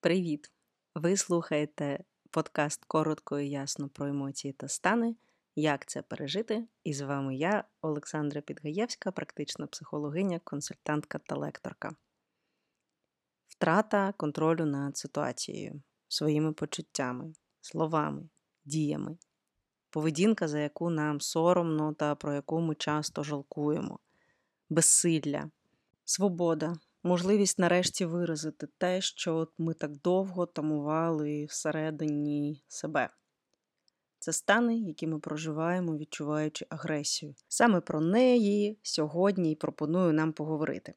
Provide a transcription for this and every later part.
Привіт! Ви слухаєте подкаст коротко і ясно про емоції та стани. Як це пережити? І з вами я, Олександра Підгаєвська, практична психологиня, консультантка та лекторка. Втрата контролю над ситуацією, своїми почуттями, словами, діями, поведінка, за яку нам соромно та про яку ми часто жалкуємо, безсилля, свобода, можливість нарешті виразити те, що от ми так довго тамували всередині себе. Це стани, які ми проживаємо, відчуваючи агресію. Саме про неї сьогодні і пропоную нам поговорити.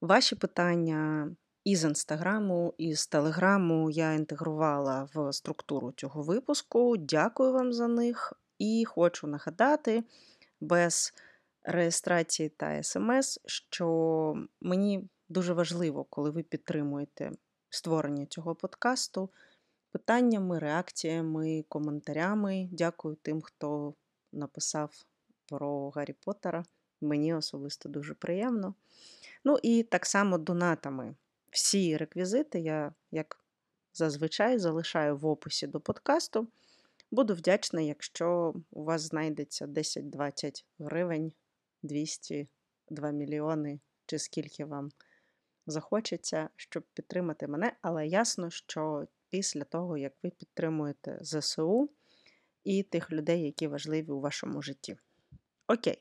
Ваші питання із інстаграму, із телеграму я інтегрувала в структуру цього випуску. Дякую вам за них і хочу нагадати без реєстрації та смс, що мені дуже важливо, коли ви підтримуєте створення цього подкасту питаннями, реакціями, коментарями. Дякую тим, хто написав про Гаррі Поттера. Мені особисто дуже приємно. Ну і так само донатами. Всі реквізити я, як зазвичай, залишаю в описі до подкасту. Буду вдячна, якщо у вас знайдеться 10-20 гривень 200, 2 мільйони, чи скільки вам захочеться, щоб підтримати мене. Але ясно, що після того, як ви підтримуєте ЗСУ і тих людей, які важливі у вашому житті. Окей.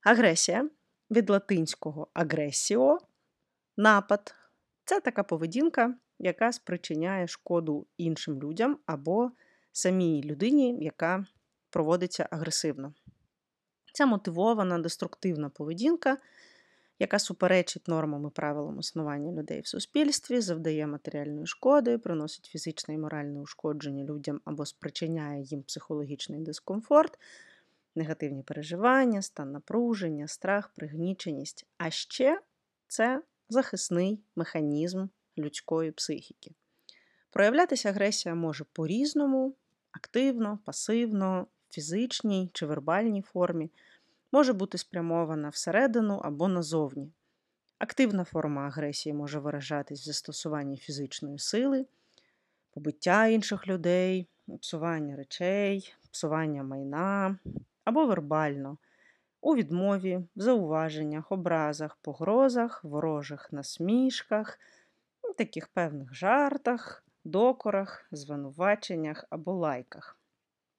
Агресія від латинського агресіо, напад це така поведінка, яка спричиняє шкоду іншим людям або самій людині, яка проводиться агресивно. Це мотивована деструктивна поведінка, яка суперечить нормам і правилам існування людей в суспільстві, завдає матеріальної шкоди, приносить фізичне і моральне ушкодження людям або спричиняє їм психологічний дискомфорт, негативні переживання, стан напруження, страх, пригніченість. А ще це захисний механізм людської психіки. Проявлятися агресія може по-різному, активно, пасивно, фізичній чи вербальній формі може бути спрямована всередину або назовні. Активна форма агресії може виражатись в застосуванні фізичної сили, побиття інших людей, псування речей, псування майна або вербально, у відмові, зауваженнях, образах, погрозах, ворожих насмішках, таких певних жартах, докорах, звинуваченнях або лайках.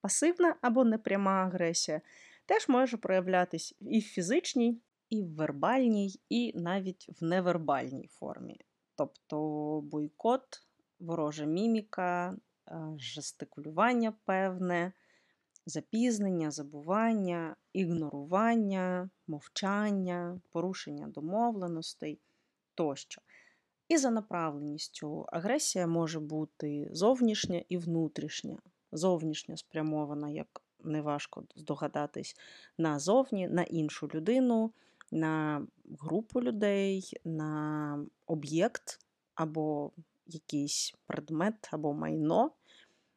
Пасивна або непряма агресія теж може проявлятись і в фізичній, і в вербальній, і навіть в невербальній формі. Тобто бойкот, ворожа міміка, е, жестикулювання певне, запізнення, забування, ігнорування, мовчання, порушення домовленостей тощо. І за направленістю агресія може бути зовнішня і внутрішня. Зовнішня спрямована як неважко здогадатись назовні, на іншу людину, на групу людей, на об'єкт або якийсь предмет або майно.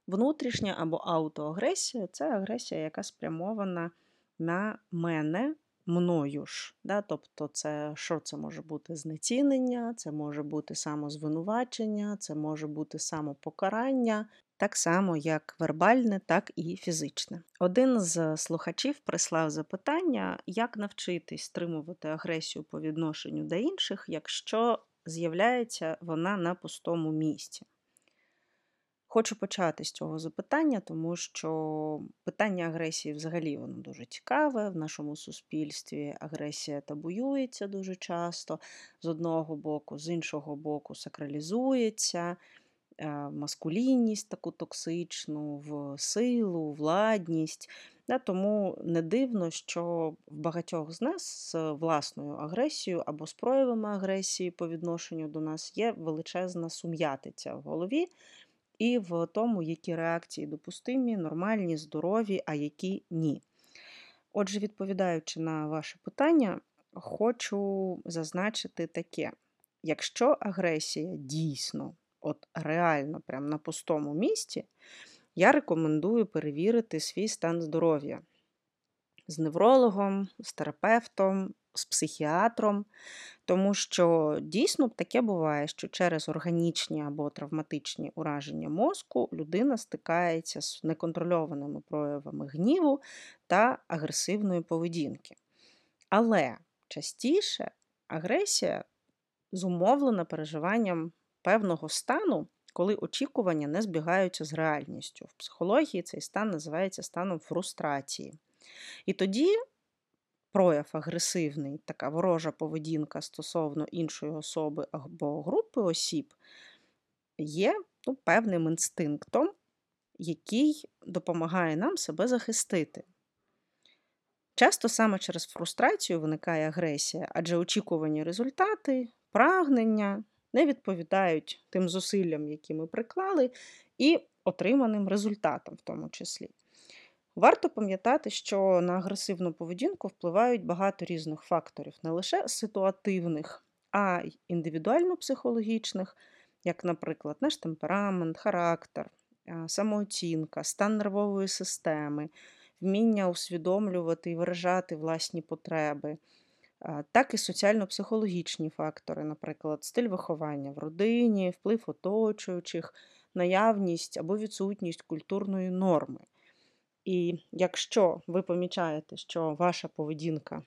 Внутрішня або аутоагресія це агресія, яка спрямована на мене мною ж. Да? Тобто, це що це може бути знецінення, це може бути самозвинувачення, це може бути самопокарання, так само як вербальне, так і фізичне. Один з слухачів прислав запитання, як навчитись стримувати агресію по відношенню до інших, якщо з'являється вона на пустому місці. Хочу почати з цього запитання, тому що питання агресії взагалі воно дуже цікаве. В нашому суспільстві агресія табуюється дуже часто, з одного боку, з іншого боку, сакралізується. Маскулінність таку токсичну, в силу, владність. Тому не дивно, що в багатьох з нас з власною агресією або з проявами агресії по відношенню до нас є величезна сум'ятиця в голові і в тому, які реакції допустимі, нормальні, здорові, а які ні. Отже, відповідаючи на ваше питання, хочу зазначити таке: якщо агресія дійсно от реально прям на пустому місці, я рекомендую перевірити свій стан здоров'я з неврологом, з терапевтом, з психіатром, тому що дійсно таке буває, що через органічні або травматичні ураження мозку людина стикається з неконтрольованими проявами гніву та агресивної поведінки. Але частіше агресія зумовлена переживанням певного стану, коли очікування не збігаються з реальністю. В психології цей стан називається станом фрустрації. І тоді прояв агресивний, така ворожа поведінка стосовно іншої особи або групи осіб, є ну, певним інстинктом, який допомагає нам себе захистити. Часто саме через фрустрацію виникає агресія, адже очікувані результати, прагнення не відповідають тим зусиллям, які ми приклали, і отриманим результатам в тому числі. Варто пам'ятати, що на агресивну поведінку впливають багато різних факторів, не лише ситуативних, а й індивідуально-психологічних, як, наприклад, наш темперамент, характер, самооцінка, стан нервової системи, вміння усвідомлювати і виражати власні потреби, так і соціально-психологічні фактори, наприклад, стиль виховання в родині, вплив оточуючих, наявність або відсутність культурної норми. І якщо ви помічаєте, що ваша поведінка,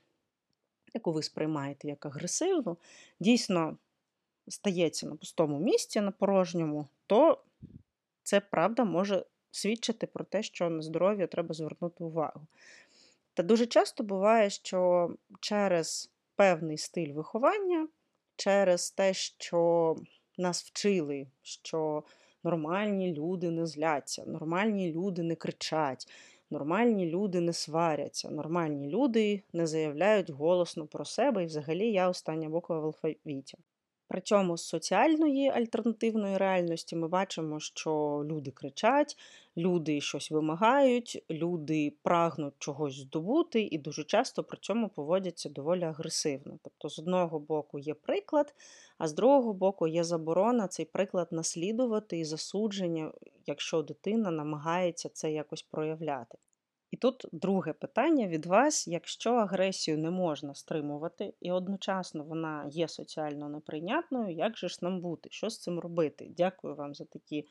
яку ви сприймаєте як агресивну, дійсно стається на пустому місці, на порожньому, то це правда може свідчити про те, що на здоров'я треба звернути увагу. Та дуже часто буває, що через певний стиль виховання, через те, що нас вчили, що нормальні люди не зляться, нормальні люди не кричать, нормальні люди не сваряться, нормальні люди не заявляють голосно про себе, і взагалі я остання буква в алфавіті. При цьому з соціальної альтернативної реальності ми бачимо, що люди кричать, люди щось вимагають, люди прагнуть чогось здобути і дуже часто при цьому поводяться доволі агресивно. Тобто, з одного боку є приклад, а з другого боку є заборона цей приклад наслідувати і засудження, якщо дитина намагається це якось проявляти. І тут друге питання від вас: якщо агресію не можна стримувати, і одночасно вона є соціально неприйнятною, як же ж нам бути? Що з цим робити? Дякую вам за такі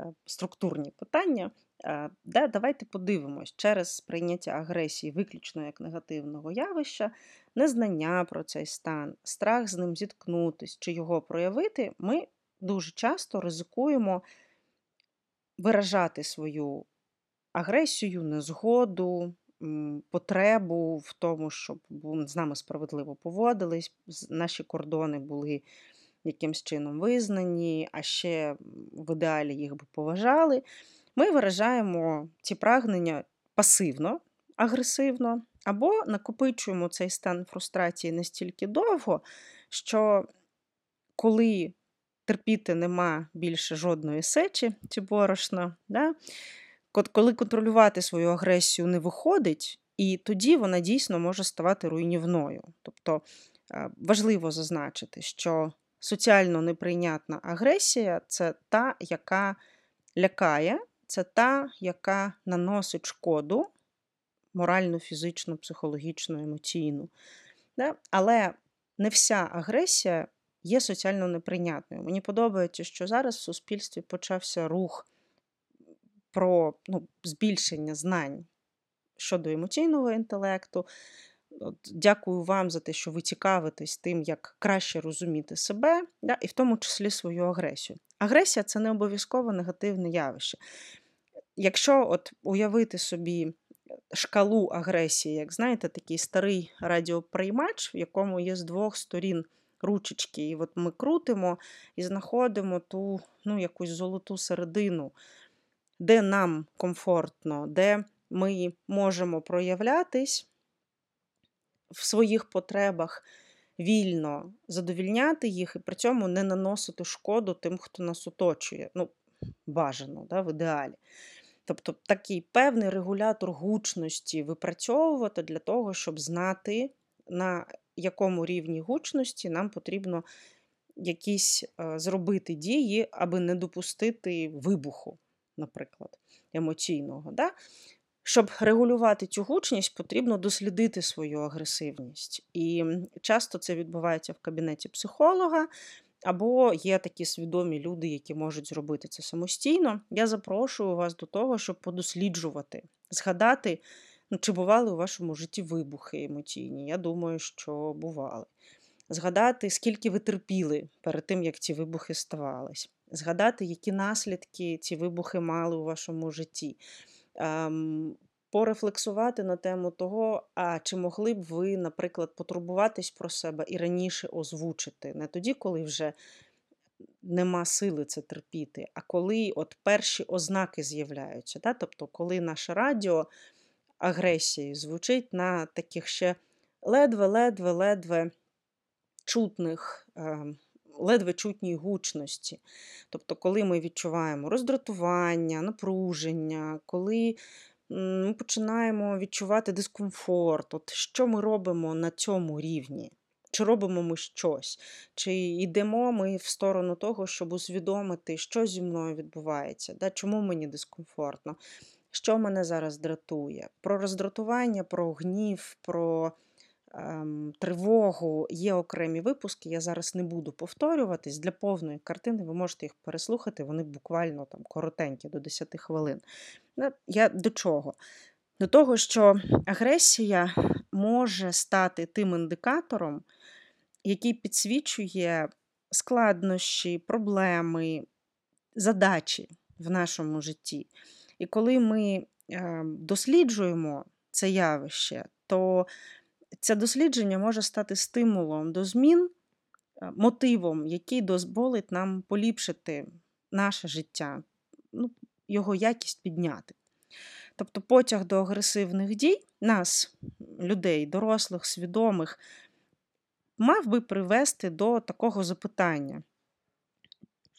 е, структурні питання. Е, да, Давайте подивимось, через сприйняття агресії виключно як негативного явища, незнання про цей стан, страх з ним зіткнутись чи його проявити, ми дуже часто ризикуємо виражати свою агресію, незгоду, потребу в тому, щоб з нами справедливо поводились, наші кордони були якимсь чином визнані, а ще в ідеалі їх би поважали. Ми виражаємо ці прагнення пасивно, агресивно, або накопичуємо цей стан фрустрації настільки довго, що коли терпіти нема більше жодної сечі чи борошна, да, коли контролювати свою агресію не виходить, і тоді вона дійсно може ставати руйнівною. Тобто е, важливо зазначити, що соціально неприйнятна агресія це та, яка лякає, це та, яка наносить шкоду моральну, фізичну, психологічну, емоційну. Але не вся агресія є соціально неприйнятною. Мені подобається, що зараз в суспільстві почався рух про ну, збільшення знань щодо емоційного інтелекту. От, Дякую вам за те, що ви цікавитесь тим, як краще розуміти себе, да, і в тому числі свою агресію. Агресія це не обов'язково негативне явище. Якщо от уявити собі шкалу агресії, як знаєте, такий старий радіоприймач, в якому є з двох сторін ручечки, і от ми крутимо і знаходимо ту ну, якусь золоту середину де нам комфортно, де ми можемо проявлятись в своїх потребах вільно, задовільняти їх і при цьому не наносити шкоду тим, хто нас оточує. Ну, бажано, да, в ідеалі. Тобто такий певний регулятор гучності випрацьовувати для того, щоб знати, на якому рівні гучності нам потрібно якісь е, зробити дії, аби не допустити вибуху наприклад, емоційного. Да? Щоб регулювати цю гучність, потрібно дослідити свою агресивність. І часто це відбувається в кабінеті психолога, або є такі свідомі люди, які можуть зробити це самостійно. Я запрошую вас до того, щоб подосліджувати, згадати, ну, чи бували у вашому житті вибухи емоційні. Я думаю, що бували. Згадати, скільки ви терпіли перед тим, як ці вибухи ставались. Згадати, які наслідки ці вибухи мали у вашому житті. Ем, порефлексувати на тему того, а чи могли б ви, наприклад, потурбуватись про себе і раніше озвучити, не тоді, коли вже нема сили це терпіти, а коли от перші ознаки з'являються. Да? Тобто, коли наше радіо агресії звучить на таких ще ледве-ледве-ледве чутних. Ем, ледве чутній гучності. Тобто, коли ми відчуваємо роздратування, напруження, коли ми починаємо відчувати дискомфорт, от що ми робимо на цьому рівні? Чи робимо ми щось? Чи йдемо ми в сторону того, щоб усвідомити, що зі мною відбувається, да? чому мені дискомфортно, що мене зараз дратує? Про роздратування, про гнів, про тривогу є окремі випуски. Я зараз не буду повторюватись. Для повної картини ви можете їх переслухати, вони буквально там коротенькі, до 10 хвилин. Я до чого? До того, що агресія може стати тим індикатором, який підсвічує складнощі, проблеми, задачі в нашому житті. І коли ми ем, досліджуємо це явище, то це дослідження може стати стимулом до змін, е, мотивом, який дозволить нам поліпшити наше життя, ну, його якість підняти. Тобто потяг до агресивних дій нас, людей, дорослих, свідомих, мав би привести до такого запитання.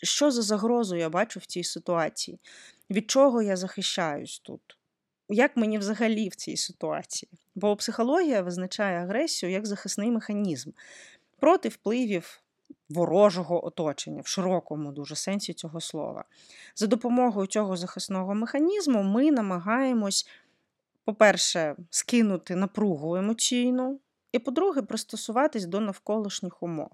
Що за загрозу я бачу в цій ситуації? Від чого я захищаюсь тут? Як мені взагалі в цій ситуації? Бо психологія визначає агресію як захисний механізм проти впливів ворожого оточення в широкому дуже сенсі цього слова. За допомогою цього захисного механізму ми намагаємось, по-перше, скинути напругу емоційну, і, по-друге, пристосуватись до навколишніх умов.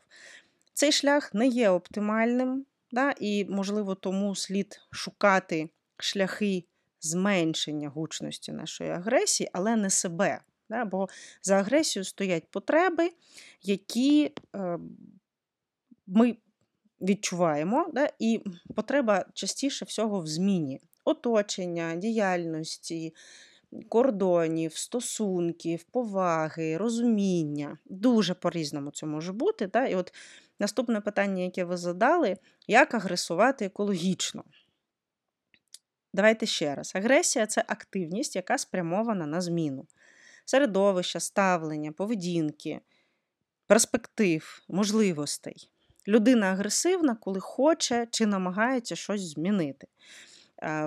Цей шлях не є оптимальним, да, і, можливо, тому слід шукати шляхи зменшення гучності нашої агресії, але не себе. Да, Бо за агресією стоять потреби, які е, ми відчуваємо, да, і потреба частіше всього в зміні оточення, діяльності, кордонів, стосунків, поваги, розуміння. Дуже по-різному це може бути. Да? І от наступне питання, яке ви задали, як агресувати екологічно? Давайте ще раз. Агресія це активність, яка спрямована на зміну. Середовища, ставлення, поведінки, перспектив, можливостей. Людина агресивна, коли хоче чи намагається щось змінити.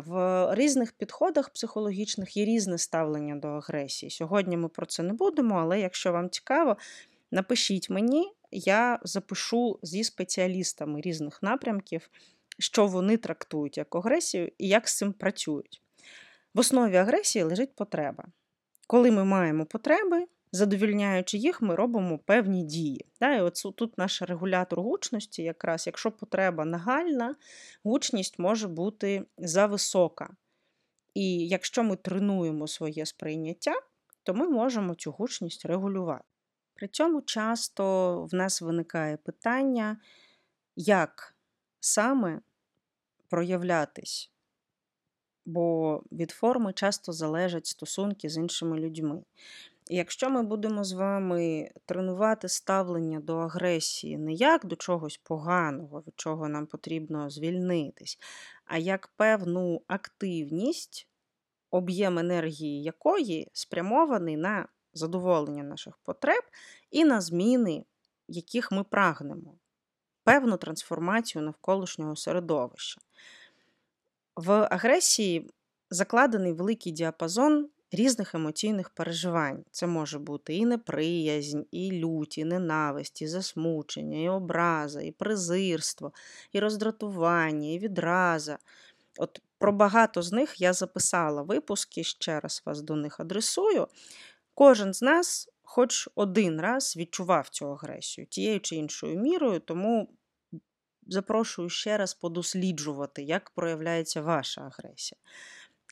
В різних підходах психологічних є різне ставлення до агресії. Сьогодні ми про це не будемо, але якщо вам цікаво, напишіть мені, я запишу зі спеціалістами різних напрямків, що вони трактують як агресію і як з цим працюють. В основі агресії лежить потреба. Коли ми маємо потреби, задовільняючи їх, ми робимо певні дії. І от Тут наш регулятор гучності, якраз, якщо потреба нагальна, гучність може бути зависока. І якщо ми тренуємо своє сприйняття, то ми можемо цю гучність регулювати. При цьому часто в нас виникає питання, як саме проявлятись, бо від форми часто залежать стосунки з іншими людьми. І якщо ми будемо з вами тренувати ставлення до агресії не як до чогось поганого, від чого нам потрібно звільнитись, а як певну активність, об'єм енергії якої спрямований на задоволення наших потреб і на зміни, яких ми прагнемо, певну трансформацію навколишнього середовища. В агресії закладений великий діапазон різних емоційних переживань. Це може бути і неприязнь, і лють, і ненависть, і засмучення, і образа, і презирство, і роздратування, і відраза. От про багато з них я записала випуски, ще раз вас до них адресую. Кожен з нас, хоч один раз, відчував цю агресію тією чи іншою мірою, тому запрошую ще раз подосліджувати, як проявляється ваша агресія.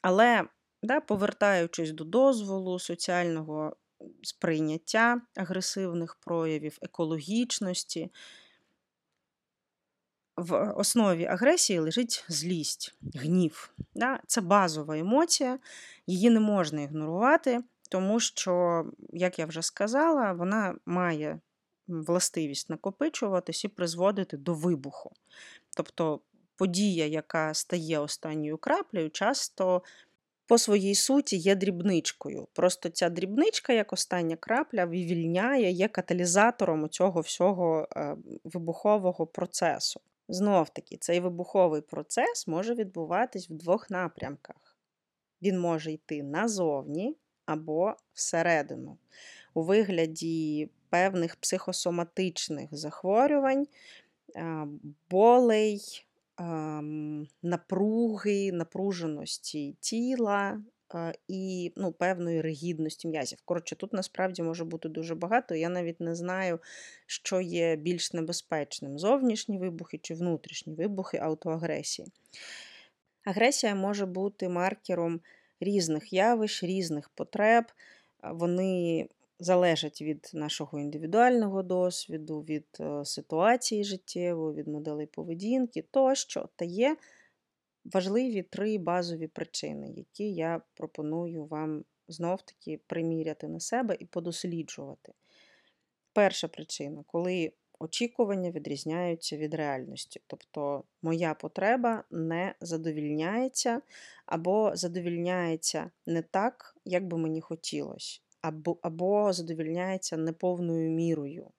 Але, да, повертаючись до дозволу, соціального сприйняття агресивних проявів, екологічності, в основі агресії лежить злість, гнів. Да? Це базова емоція, її не можна ігнорувати, тому що, як я вже сказала, вона має властивість накопичуватись і призводити до вибуху. Тобто подія, яка стає останньою краплею, часто по своїй суті є дрібничкою. Просто ця дрібничка, як остання крапля, вивільняє, є каталізатором цього всього е, вибухового процесу. Знов таки, цей вибуховий процес може відбуватись в двох напрямках. Він може йти назовні або всередину, у вигляді певних психосоматичних захворювань, болей, напруги, напруженості тіла і ну, певної ригідності м'язів. Коротше, тут насправді може бути дуже багато. Я навіть не знаю, що є більш небезпечним: зовнішні вибухи чи внутрішні вибухи аутоагресії. Агресія може бути маркером різних явищ, різних потреб. Вони залежать від нашого індивідуального досвіду, від е, ситуації життєвої, від моделей поведінки тощо. Та є важливі три базові причини, які я пропоную вам знов-таки приміряти на себе і подосліджувати. Перша причина, коли очікування відрізняються від реальності. Тобто моя потреба не задовільняється, або задовільняється не так, як би мені хотілося, або, або задовільняється неповною мірою.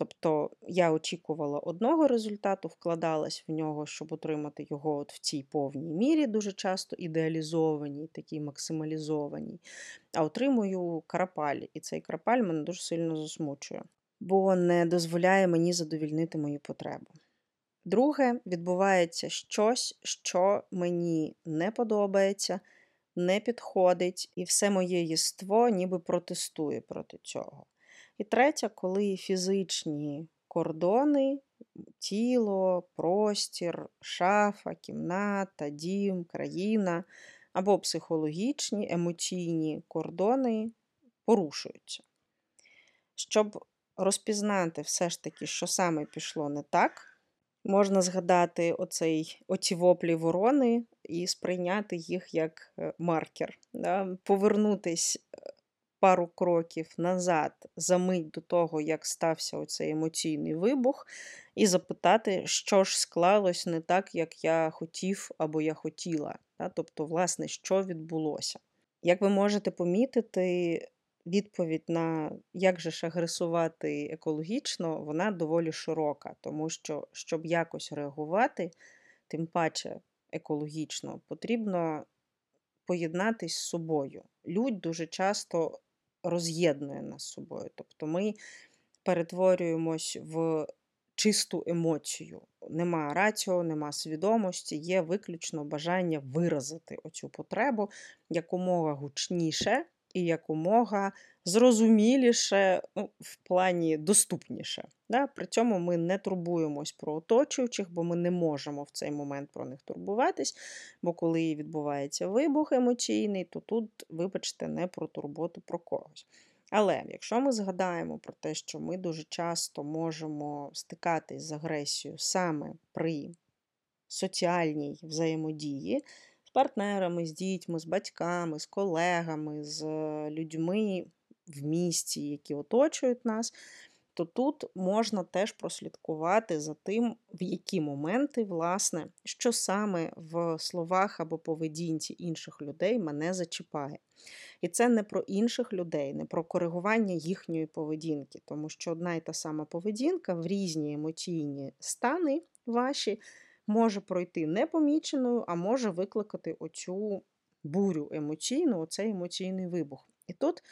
Тобто я очікувала одного результату, вкладалась в нього, щоб отримати його от в цій повній мірі, дуже часто ідеалізованій, такій максималізованій, а отримую карапаль. І цей карапаль мене дуже сильно засмучує, бо не дозволяє мені задовільнити мою потребу. Друге, відбувається щось, що мені не подобається, не підходить, і все моє єство ніби протестує проти цього. І третя, коли фізичні кордони, тіло, простір, шафа, кімната, дім, країна або психологічні, емоційні кордони порушуються. Щоб розпізнати все ж таки, що саме пішло не так, можна згадати оцей, оці воплі ворони і сприйняти їх як е, маркер, да? повернутись е, пару кроків назад, за мить до того, як стався оцей емоційний вибух, і запитати, що ж склалось не так, як я хотів або я хотіла. Тобто, власне, що відбулося. Як ви можете помітити, відповідь на як же ж агресувати екологічно, вона доволі широка, тому що, щоб якось реагувати, тим паче екологічно, потрібно поєднатись з собою. Людь дуже часто роз'єднує нас з собою. Тобто ми перетворюємось в чисту емоцію. Нема раціо, нема свідомості, є виключно бажання виразити оцю потребу якомога гучніше і якомога зрозуміліше, ну, в плані доступніше. Да? При цьому ми не турбуємось про оточуючих, бо ми не можемо в цей момент про них турбуватись. Бо коли відбувається вибух емоційний, то тут, вибачте, не про турботу про когось. Але якщо ми згадаємо про те, що ми дуже часто можемо стикатись з агресією саме при соціальній взаємодії, з партнерами, з дітьми, з батьками, з колегами, з людьми в місті, які оточують нас, то тут можна теж прослідкувати за тим, в які моменти, власне, що саме в словах або поведінці інших людей мене зачіпає. І це не про інших людей, не про коригування їхньої поведінки, тому що одна і та сама поведінка в різні емоційні стани ваші може пройти непоміченою, а може викликати оцю бурю емоційну, оцей емоційний вибух. І тут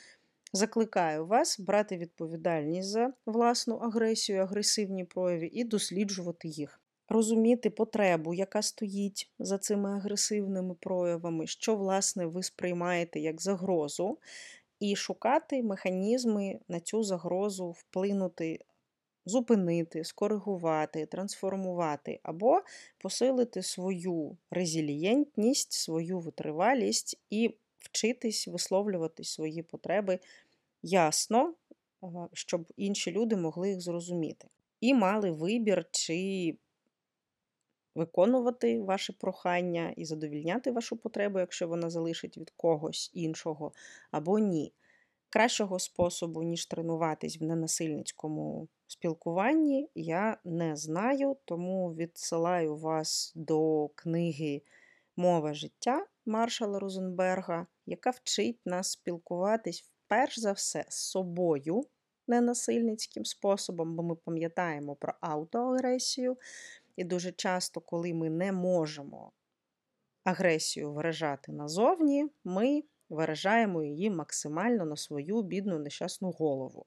закликаю вас брати відповідальність за власну агресію, агресивні прояви і досліджувати їх. розуміти потребу, яка стоїть за цими агресивними проявами, що, власне, ви сприймаєте як загрозу, і шукати механізми на цю загрозу вплинути, зупинити, скоригувати, трансформувати, або посилити свою резилієнтність, свою витривалість і вчитись висловлювати свої потреби ясно, щоб інші люди могли їх зрозуміти. І мали вибір, чи виконувати ваше прохання і задовільняти вашу потребу, якщо вона залишить від когось іншого, або ні. Кращого способу, ніж тренуватись в ненасильницькому спілкуванні, я не знаю, тому відсилаю вас до книги Мова життя Маршала Розенберга, яка вчить нас спілкуватись перш за все з собою ненасильницьким способом, бо ми пам'ятаємо про аутоагресію. І дуже часто, коли ми не можемо агресію виражати назовні, ми виражаємо її максимально на свою бідну нещасну голову.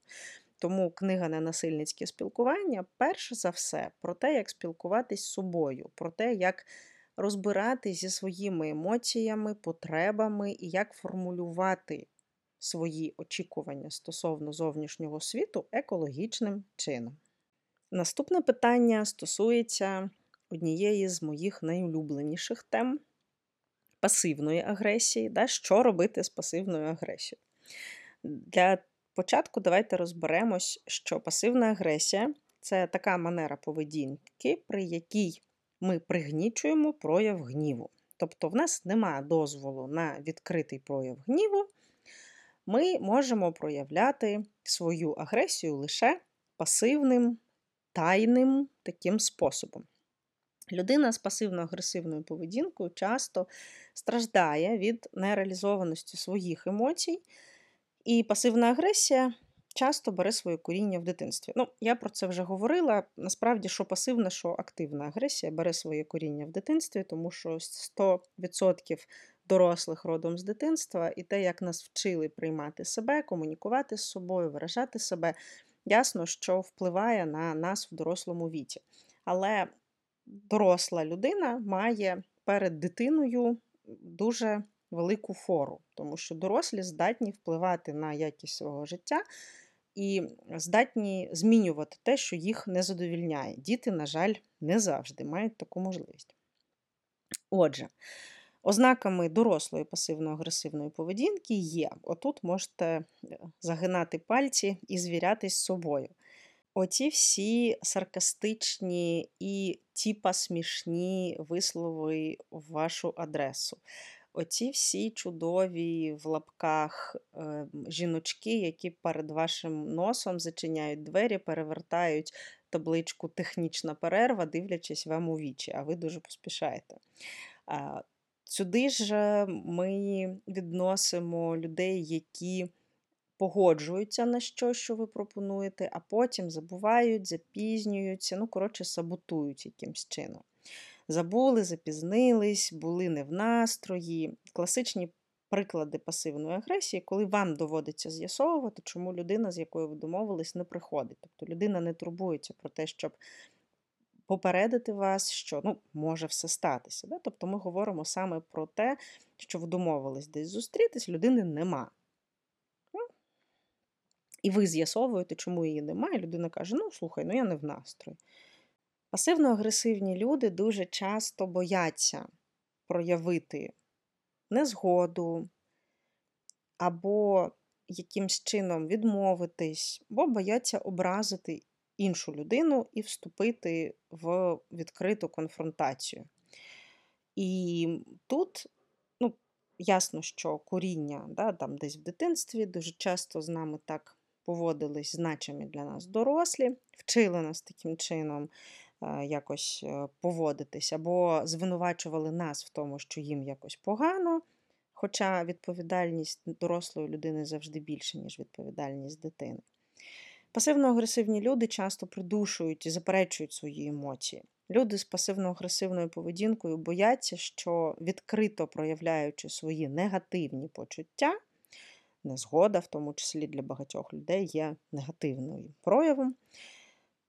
Тому книга Ненасильницьке спілкування, перш за все, про те, як спілкуватись з собою, про те, як розбиратись зі своїми емоціями, потребами і як формулювати свої очікування стосовно зовнішнього світу екологічним чином. Наступне питання стосується однієї з моїх найулюбленіших тем пасивної агресії. Да? Що робити з пасивною агресією? Для початку давайте розберемось, що пасивна агресія це така манера поведінки, при якій ми пригнічуємо прояв гніву. Тобто, в нас немає дозволу на відкритий прояв гніву, ми можемо проявляти свою агресію лише пасивним, тайним таким способом. Людина з пасивно-агресивною поведінкою часто страждає від нереалізованості своїх емоцій, і пасивна агресія часто бере своє коріння в дитинстві. Ну, я про це вже говорила. Насправді, що пасивна, що активна агресія бере своє коріння в дитинстві, тому що 100% дорослих родом з дитинства, і те, як нас вчили приймати себе, комунікувати з собою, виражати себе, ясно, що впливає на нас в дорослому віці. Але доросла людина має перед дитиною дуже велику фору, тому що дорослі здатні впливати на якість свого життя і здатні змінювати те, що їх не задовільняє. Діти, на жаль, не завжди мають таку можливість. Отже, ознаками дорослої пасивно-агресивної поведінки є: отут можете е, загинати пальці і звірятись з собою. Оці всі саркастичні і тіпа смішні вислови в вашу адресу. Оці всі чудові в лапках е, жіночки, які перед вашим носом зачиняють двері, перевертають табличку Технічна перерва, дивлячись вам у вічі, а ви дуже поспішаєте. Сюди ж ми відносимо людей, які погоджуються на що, що ви пропонуєте, а потім забувають, запізнюються, ну, коротше, саботують якимсь чином. Забули, запізнились, були не в настрої. Класичні приклади пасивної агресії, коли вам доводиться з'ясовувати, чому людина, з якою ви домовились, не приходить. Тобто людина не турбується про те, щоб попередити вас, що ну, може все статися. Да? Тобто ми говоримо саме про те, що ви домовились десь зустрітись, людини нема. І ви з'ясовуєте, чому її немає. Людина каже: Ну, слухай, ну я не в настрої. Пасивно-агресивні люди дуже часто бояться проявити незгоду або якимсь чином відмовитись, бо бояться образити іншу людину і вступити в відкриту конфронтацію. І тут, ну, ясно, що коріння да, там десь в дитинстві дуже часто з нами так поводились значимі для нас дорослі, вчили нас таким чином е, якось е, поводитись, або звинувачували нас в тому, що їм якось погано. Хоча відповідальність дорослої людини завжди більша, ніж відповідальність дитини. Пасивно-агресивні люди часто придушують і заперечують свої емоції. Люди з пасивно-агресивною поведінкою бояться, що відкрито проявляючи свої негативні почуття, Незгода, в тому числі для багатьох людей, є негативною проявом.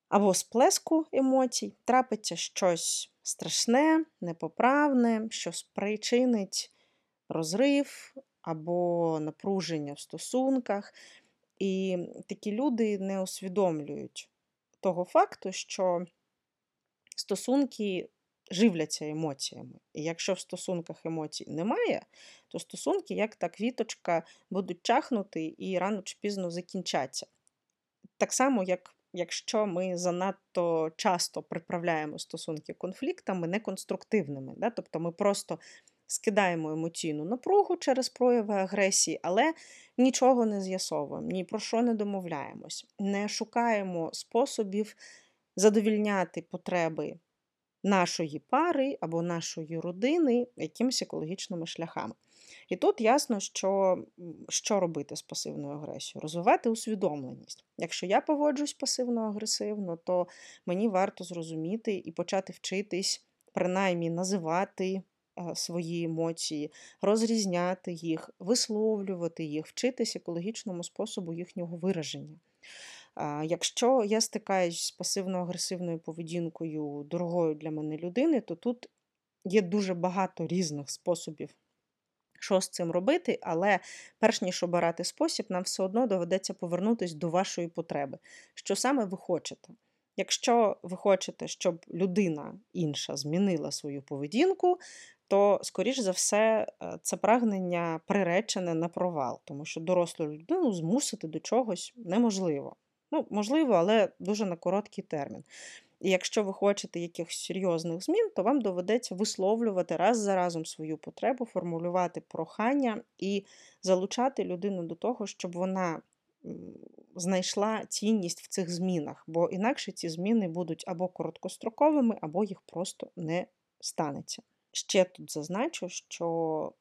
або сплеску емоцій, трапиться щось страшне, непоправне, що спричинить розрив або напруження в стосунках. І такі люди не усвідомлюють того факту, що стосунки живляться емоціями. І якщо в стосунках емоцій немає, то стосунки, як та квіточка, будуть чахнути і рано чи пізно закінчаться. Так само, як якщо ми занадто часто приправляємо стосунки конфліктами неконструктивними. Да? Тобто ми просто скидаємо емоційну напругу через прояви агресії, але нічого не з'ясовуємо, ні про що не домовляємось, не шукаємо способів задовільняти потреби нашої пари або нашої родини якимись екологічними шляхами. І тут ясно, що що робити з пасивною агресією? Розвивати усвідомленість. Якщо я поводжусь пасивно-агресивно, то мені варто зрозуміти і почати вчитись, принаймні називати свої емоції, розрізняти їх, висловлювати їх, вчитись екологічному способу їхнього вираження. Якщо я стикаюсь з пасивно-агресивною поведінкою дорогою для мене людини, то тут є дуже багато різних способів, що з цим робити, але перш ніж обирати спосіб, нам все одно доведеться повернутися до вашої потреби. Що саме ви хочете? Якщо ви хочете, щоб людина інша змінила свою поведінку, то, скоріш за все, е, це прагнення приречене на провал, тому що дорослу людину змусити до чогось неможливо. Ну, можливо, але дуже на короткий термін. І якщо ви хочете якихось серйозних змін, то вам доведеться висловлювати раз за разом свою потребу, формулювати прохання і залучати людину до того, щоб вона знайшла цінність в цих змінах, бо інакше ці зміни будуть або короткостроковими, або їх просто не станеться. Ще тут зазначу, що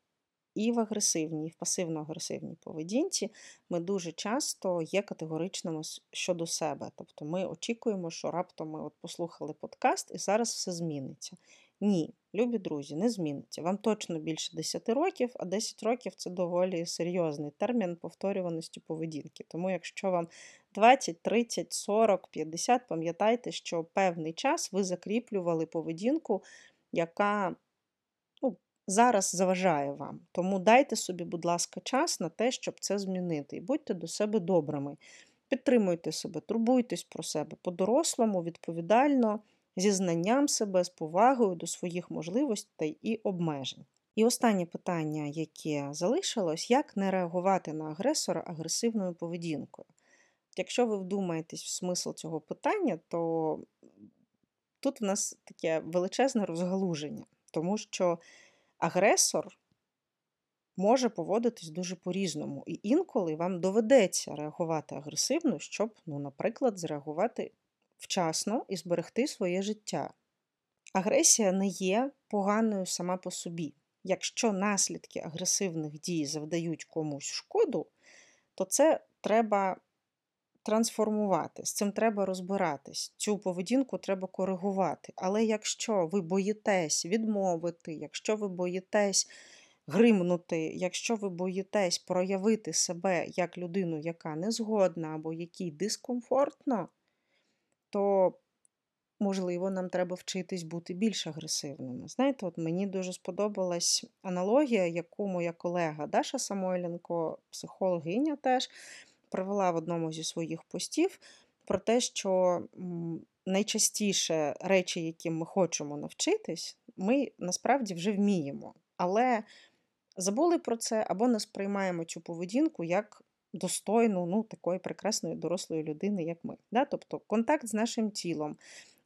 і в агресивній, і в пасивно-агресивній поведінці ми дуже часто є категоричними щодо себе. Тобто ми очікуємо, що раптом ми от послухали подкаст і зараз все зміниться. Ні, любі друзі, не зміниться. Вам точно більше 10 років, а 10 років це доволі серйозний термін повторюваності поведінки. Тому, якщо вам 20, 30, 40, 50, пам'ятайте, що певний час ви закріплювали поведінку, яка зараз заважає вам. Тому дайте собі, будь ласка, час на те, щоб це змінити. І будьте до себе добрими. Підтримуйте себе, турбуйтесь про себе по-дорослому, відповідально, зі знанням себе, з повагою до своїх можливостей і обмежень. І останнє питання, яке залишилось, як не реагувати на агресора агресивною поведінкою. Якщо ви вдумаєтесь в смисл цього питання, то тут в нас таке величезне розгалуження, тому що агресор може поводитись дуже по-різному. І інколи вам доведеться реагувати агресивно, щоб, ну, наприклад, зреагувати вчасно і зберегти своє життя. Агресія не є поганою сама по собі. Якщо наслідки агресивних дій завдають комусь шкоду, то це треба трансформувати, з цим треба розбиратись. Цю поведінку треба коригувати. Але якщо ви боїтесь відмовити, якщо ви боїтесь гримнути, якщо ви боїтесь проявити себе як людину, яка не згодна або якій дискомфортно, то Можливо, нам треба вчитись бути більш агресивними. Знаєте, от мені дуже сподобалась аналогія, яку моя колега Даша Самойленко, психологиня теж, привела в одному зі своїх постів про те, що найчастіше речі, яким ми хочемо навчитись, ми насправді вже вміємо. Але забули про це або не сприймаємо цю поведінку як достойну ну, такої прекрасної дорослої людини, як ми. Да? Тобто контакт з нашим тілом,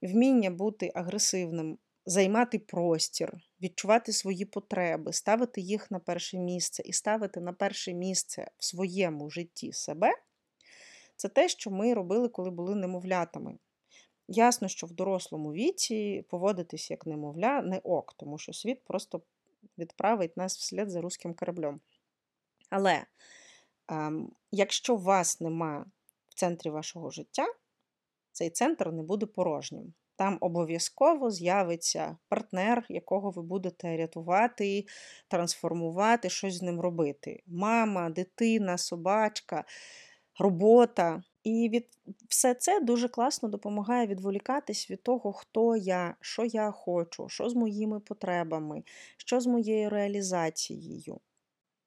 вміння бути агресивним. Займати простір, відчувати свої потреби, ставити їх на перше місце і ставити на перше місце в своєму житті себе, це те, що ми робили, коли були немовлятами. Ясно, що в дорослому віці поводитись як немовля не ок, тому що світ просто відправить нас вслід за руським кораблем. Але ем, якщо вас нема в центрі вашого життя, цей центр не буде порожнім. Там обов'язково з'явиться партнер, якого ви будете рятувати, трансформувати, щось з ним робити. Мама, дитина, собачка, робота. І від все це дуже класно допомагає відволікатись від того, хто я, що я хочу, що з моїми потребами, що з моєю реалізацією.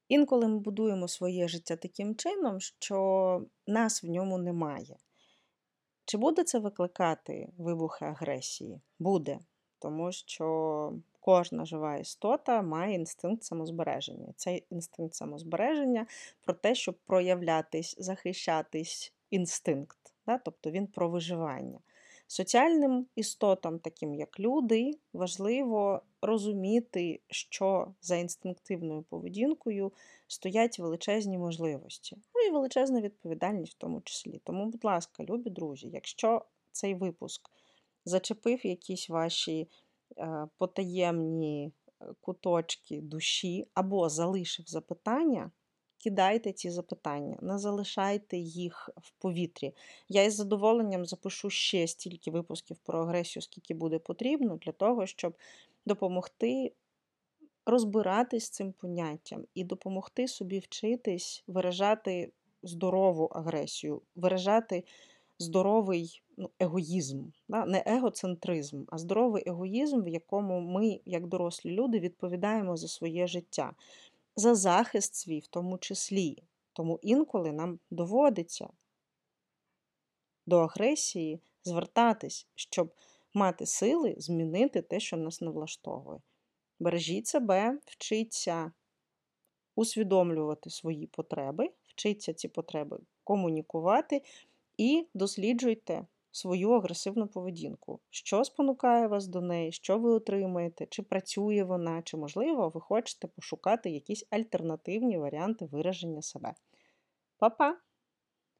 Інколи ми будуємо своє життя таким чином, що нас в ньому немає. Чи буде це викликати вибухи агресії? Буде, тому що кожна жива істота має інстинкт самозбереження. Цей інстинкт самозбереження про те, щоб проявлятись, захищатись інстинкт, да? тобто він про виживання. Соціальним істотам, таким як люди, важливо розуміти, що за інстинктивною поведінкою стоять величезні можливості, ну і величезна відповідальність в тому числі. Тому, будь ласка, любі друзі, якщо цей випуск зачепив якісь ваші е, потаємні е, куточки душі або залишив запитання, кидайте ці запитання, не залишайте їх в повітрі. Я із задоволенням запишу ще стільки випусків про агресію, скільки буде потрібно, для того, щоб допомогти розбиратись з цим поняттям і допомогти собі вчитись виражати здорову агресію, виражати здоровий ну, егоїзм, да? не егоцентризм, а здоровий егоїзм, в якому ми, як дорослі люди, відповідаємо за своє життя, за захист свій в тому числі. Тому інколи нам доводиться до агресії звертатись, щоб мати сили змінити те, що нас не влаштовує. Бережіть себе, вчіться усвідомлювати свої потреби, вчіться ці потреби комунікувати і досліджуйте свою агресивну поведінку. Що спонукає вас до неї, що ви отримаєте, чи працює вона, чи, можливо, ви хочете пошукати якісь альтернативні варіанти вираження себе. Па-па!